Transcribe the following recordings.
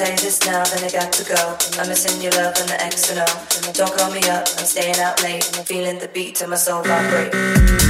say this now, then I got to go. I'm missing your love and the X and O. Don't call me up, I'm staying out late. I'm feeling the beat till my soul vibrate.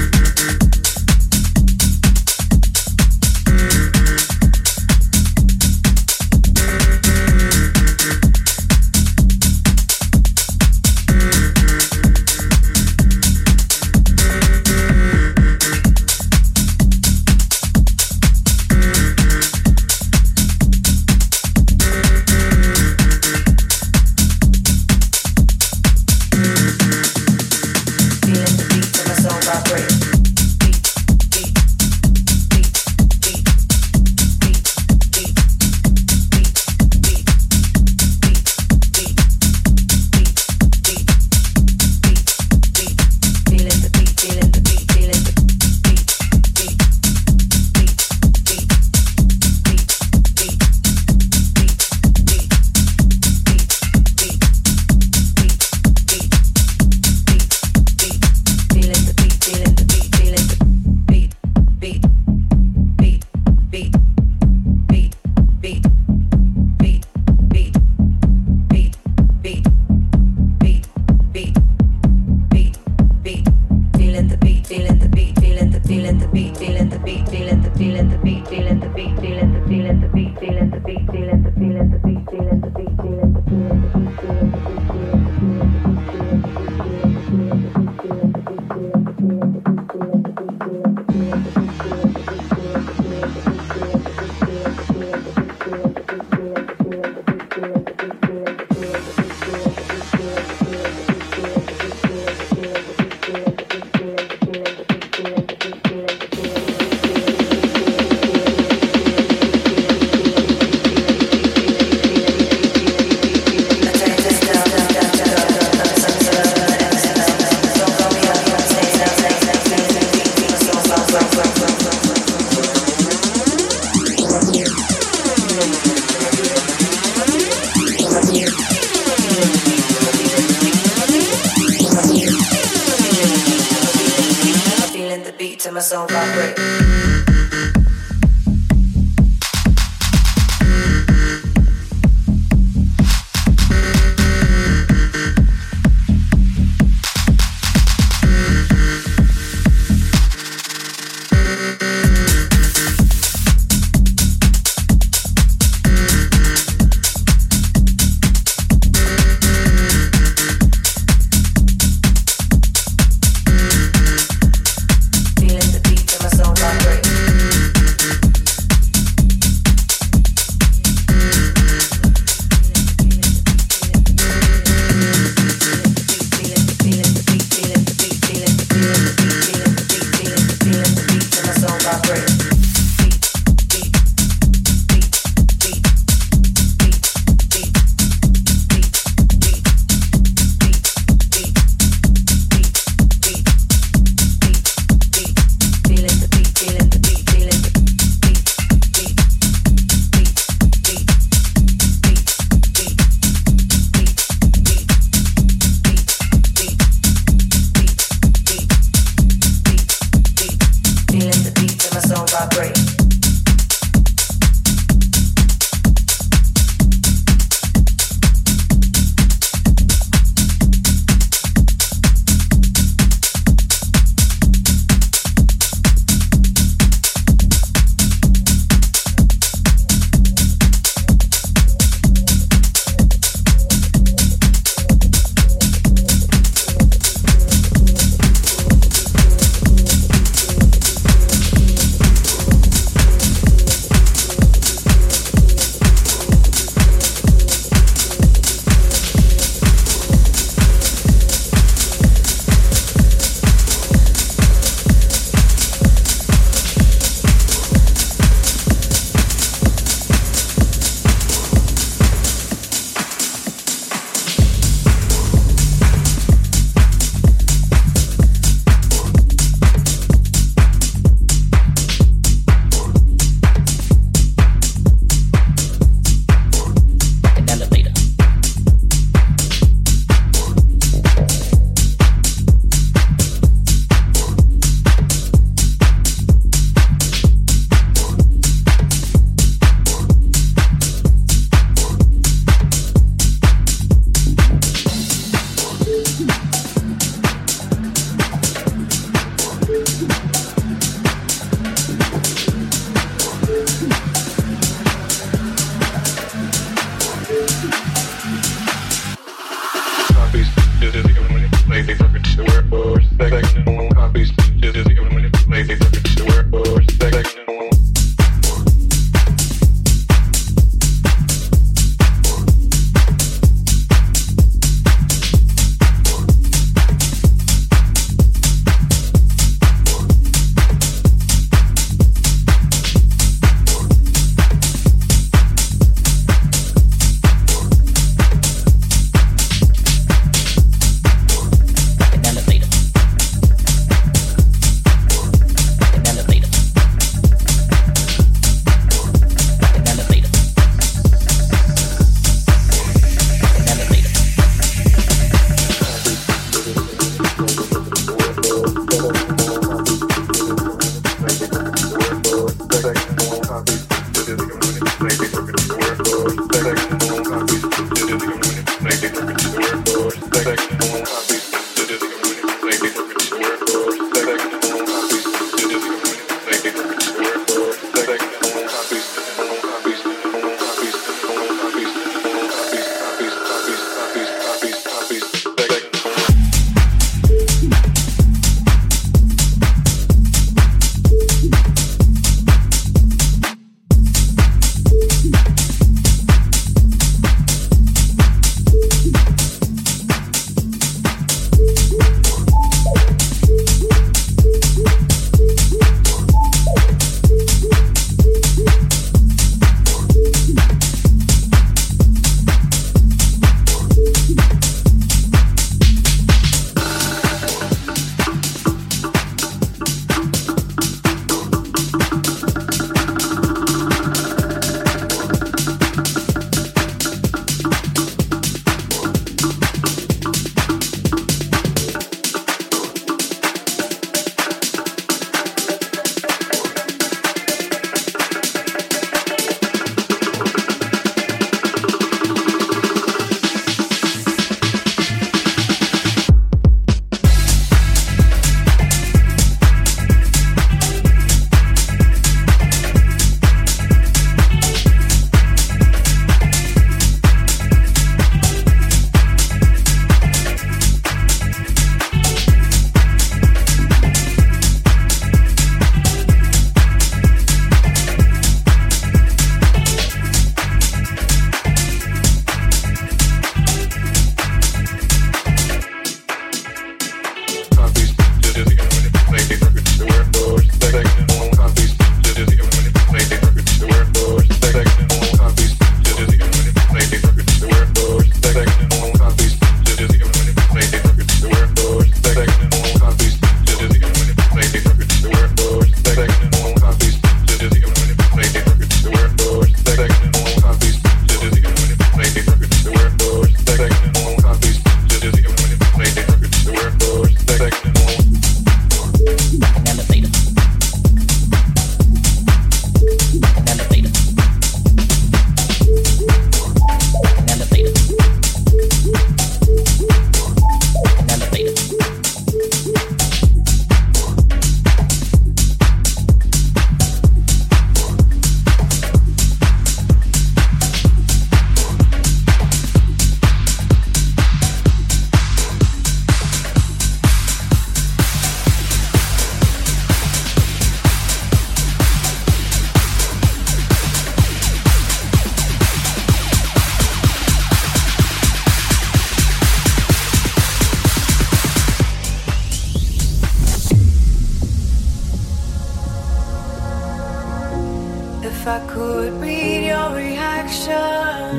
could read your reaction.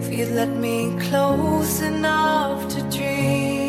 If you'd let me close enough to dream.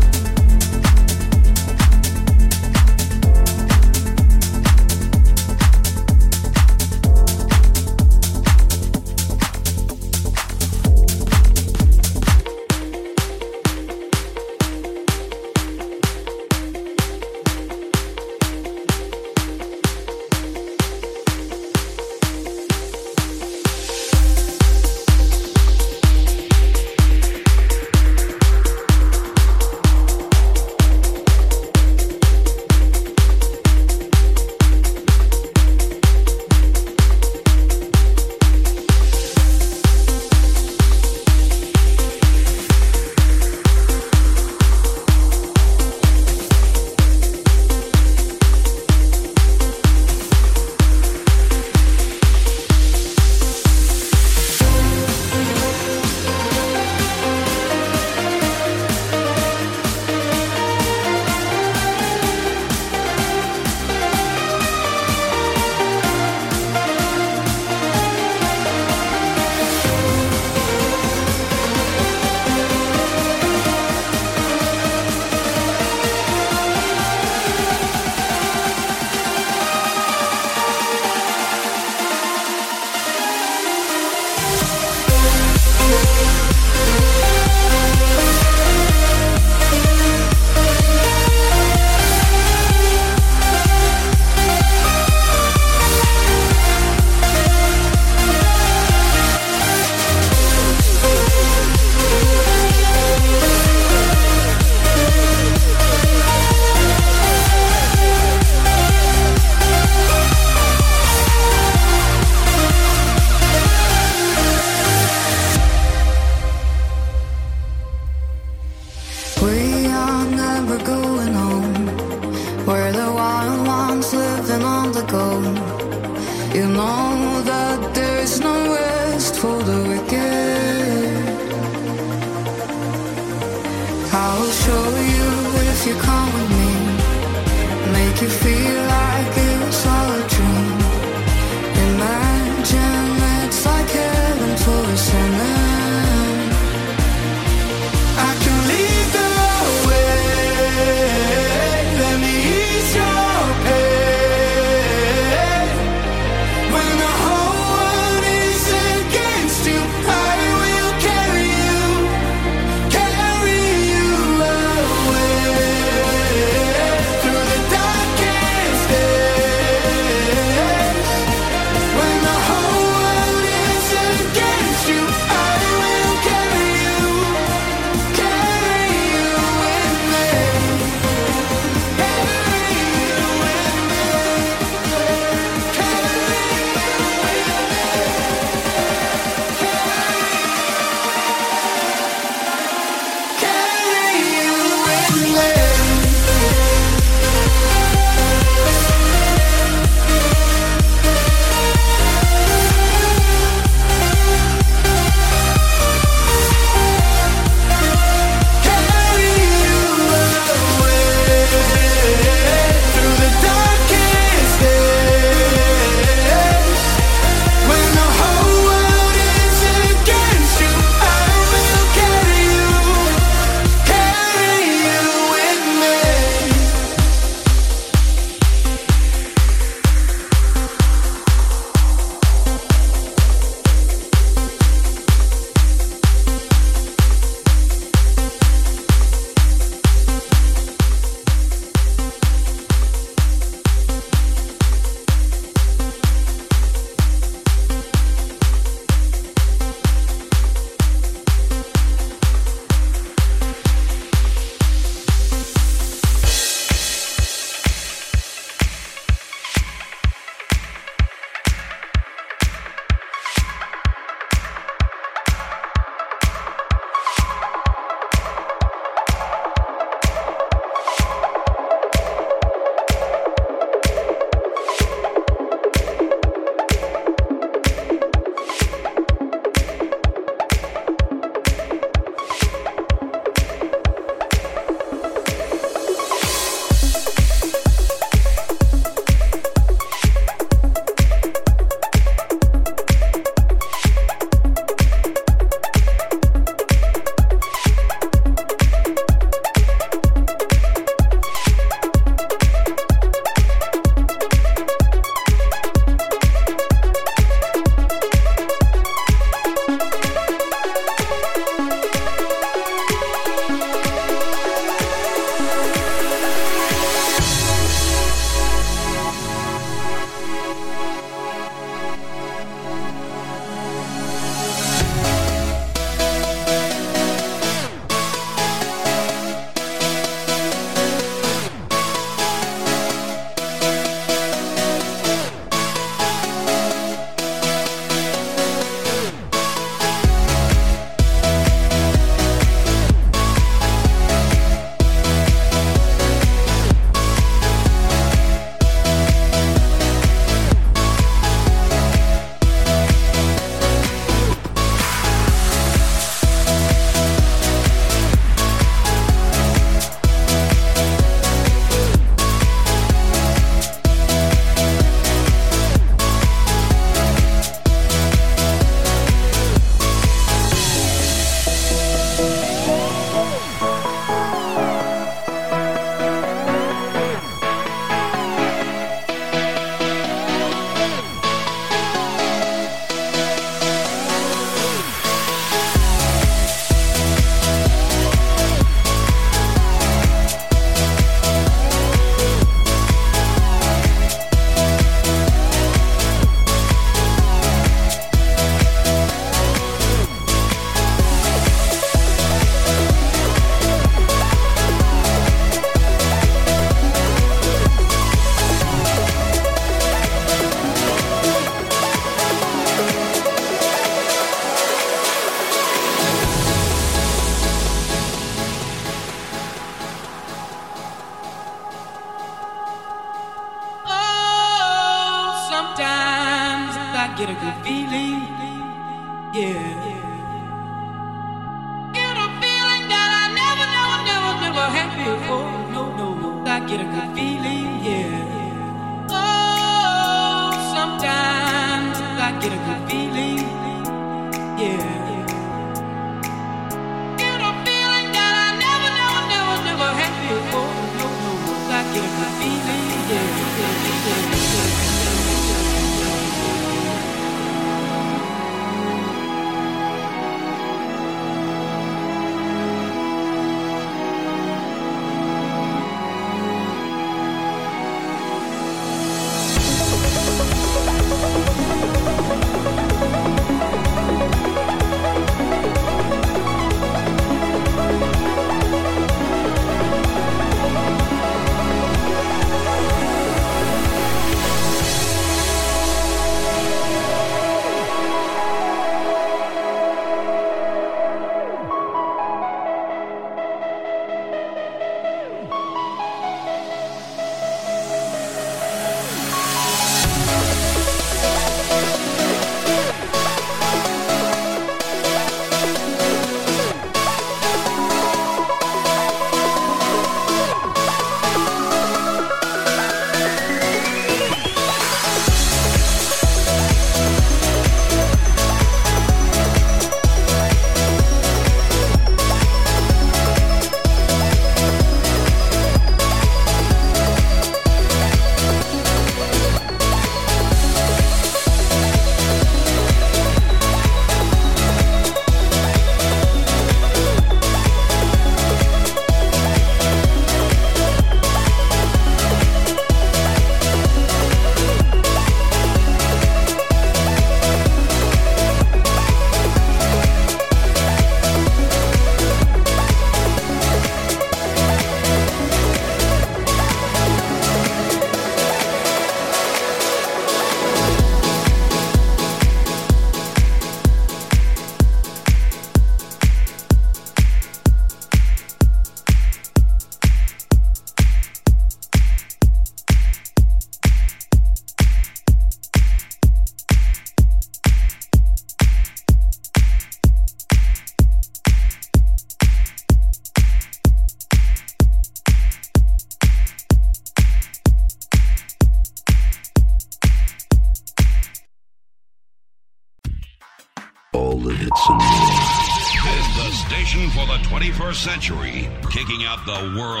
The world's